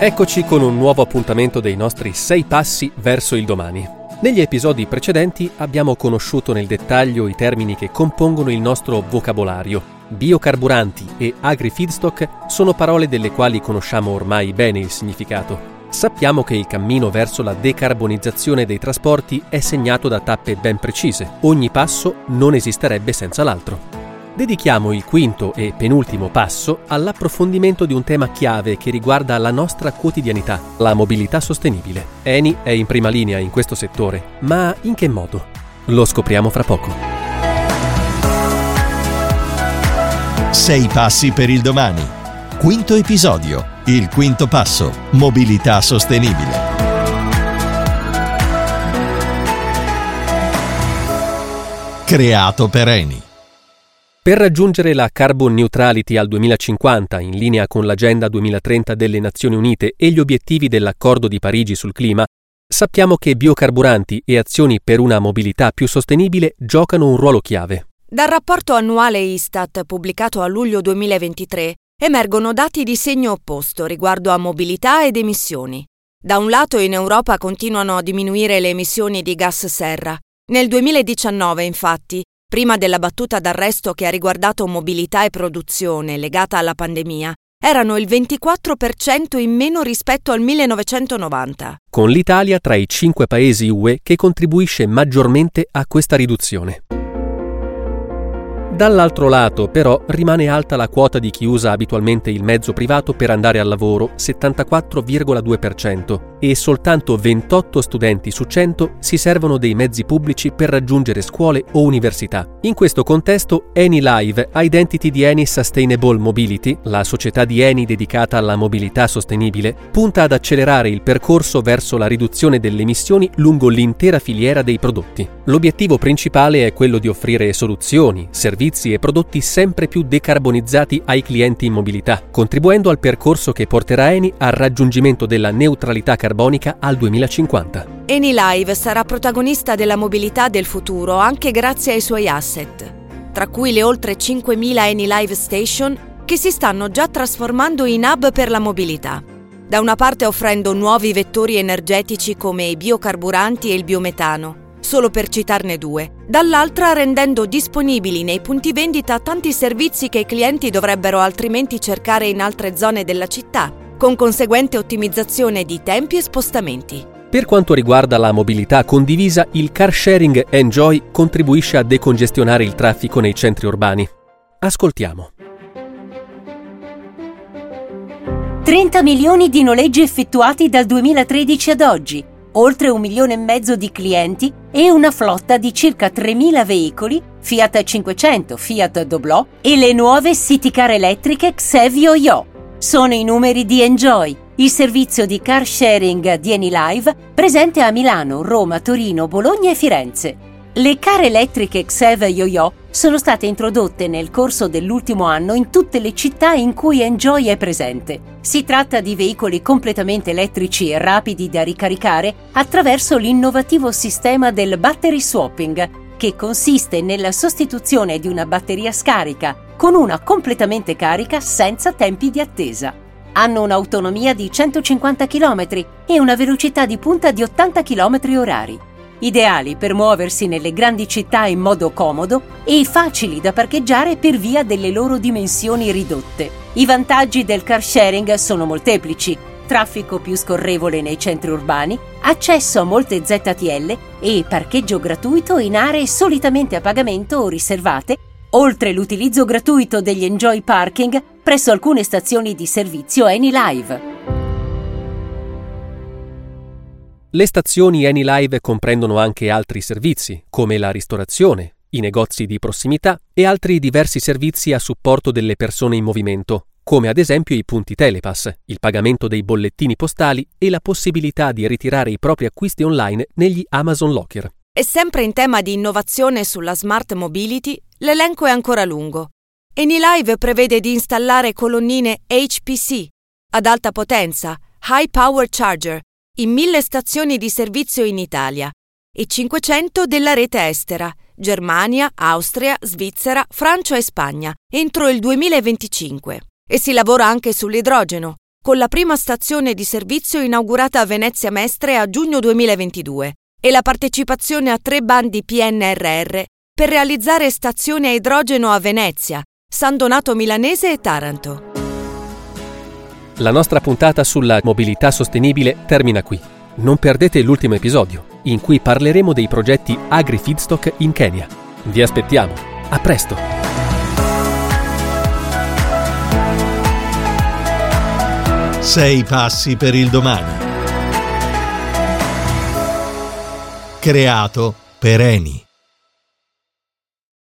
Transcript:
Eccoci con un nuovo appuntamento dei nostri sei passi verso il domani. Negli episodi precedenti abbiamo conosciuto nel dettaglio i termini che compongono il nostro vocabolario. Biocarburanti e agri-feedstock sono parole delle quali conosciamo ormai bene il significato. Sappiamo che il cammino verso la decarbonizzazione dei trasporti è segnato da tappe ben precise. Ogni passo non esisterebbe senza l'altro dedichiamo il quinto e penultimo passo all'approfondimento di un tema chiave che riguarda la nostra quotidianità, la mobilità sostenibile. Eni è in prima linea in questo settore, ma in che modo? Lo scopriamo fra poco. Sei passi per il domani. Quinto episodio. Il quinto passo. Mobilità sostenibile. Creato per Eni. Per raggiungere la carbon neutrality al 2050, in linea con l'Agenda 2030 delle Nazioni Unite e gli obiettivi dell'Accordo di Parigi sul clima, sappiamo che biocarburanti e azioni per una mobilità più sostenibile giocano un ruolo chiave. Dal rapporto annuale Istat pubblicato a luglio 2023 emergono dati di segno opposto riguardo a mobilità ed emissioni. Da un lato in Europa continuano a diminuire le emissioni di gas serra. Nel 2019, infatti, prima della battuta d'arresto che ha riguardato mobilità e produzione legata alla pandemia, erano il 24% in meno rispetto al 1990. Con l'Italia tra i cinque paesi UE che contribuisce maggiormente a questa riduzione. Dall'altro lato, però, rimane alta la quota di chi usa abitualmente il mezzo privato per andare al lavoro, 74,2%, e soltanto 28 studenti su 100 si servono dei mezzi pubblici per raggiungere scuole o università. In questo contesto, Eni Live, Identity di Eni Sustainable Mobility, la società di Eni dedicata alla mobilità sostenibile, punta ad accelerare il percorso verso la riduzione delle emissioni lungo l'intera filiera dei prodotti. L'obiettivo principale è quello di offrire soluzioni, servizi servizi e prodotti sempre più decarbonizzati ai clienti in mobilità, contribuendo al percorso che porterà Eni al raggiungimento della neutralità carbonica al 2050. Eni Live sarà protagonista della mobilità del futuro anche grazie ai suoi asset, tra cui le oltre 5.000 Eni Live Station che si stanno già trasformando in hub per la mobilità. Da una parte offrendo nuovi vettori energetici come i biocarburanti e il biometano, solo per citarne due, dall'altra rendendo disponibili nei punti vendita tanti servizi che i clienti dovrebbero altrimenti cercare in altre zone della città, con conseguente ottimizzazione di tempi e spostamenti. Per quanto riguarda la mobilità condivisa, il car sharing Enjoy contribuisce a decongestionare il traffico nei centri urbani. Ascoltiamo. 30 milioni di noleggi effettuati dal 2013 ad oggi, oltre un milione e mezzo di clienti e una flotta di circa 3.000 veicoli Fiat 500, Fiat Doblò e le nuove city car elettriche Xevio Yo. Sono i numeri di Enjoy, il servizio di car sharing di Live presente a Milano, Roma, Torino, Bologna e Firenze. Le car elettriche Xev Yo-Yo sono state introdotte nel corso dell'ultimo anno in tutte le città in cui Enjoy è presente. Si tratta di veicoli completamente elettrici e rapidi da ricaricare attraverso l'innovativo sistema del battery swapping, che consiste nella sostituzione di una batteria scarica con una completamente carica senza tempi di attesa. Hanno un'autonomia di 150 km e una velocità di punta di 80 km orari ideali per muoversi nelle grandi città in modo comodo e facili da parcheggiare per via delle loro dimensioni ridotte. I vantaggi del car sharing sono molteplici. Traffico più scorrevole nei centri urbani, accesso a molte ZTL e parcheggio gratuito in aree solitamente a pagamento o riservate, oltre l'utilizzo gratuito degli Enjoy Parking presso alcune stazioni di servizio AnyLive. Le stazioni AnyLive comprendono anche altri servizi, come la ristorazione, i negozi di prossimità e altri diversi servizi a supporto delle persone in movimento, come ad esempio i punti Telepass, il pagamento dei bollettini postali e la possibilità di ritirare i propri acquisti online negli Amazon Locker. E sempre in tema di innovazione sulla smart mobility, l'elenco è ancora lungo. AnyLive prevede di installare colonnine HPC ad alta potenza, High Power Charger, in 1000 stazioni di servizio in Italia e 500 della rete estera, Germania, Austria, Svizzera, Francia e Spagna, entro il 2025. E si lavora anche sull'idrogeno, con la prima stazione di servizio inaugurata a Venezia Mestre a giugno 2022 e la partecipazione a tre bandi PNRR per realizzare stazioni a idrogeno a Venezia, San Donato Milanese e Taranto. La nostra puntata sulla mobilità sostenibile termina qui. Non perdete l'ultimo episodio, in cui parleremo dei progetti Agri-Feedstock in Kenya. Vi aspettiamo. A presto! Sei passi per il domani. Creato per Eni.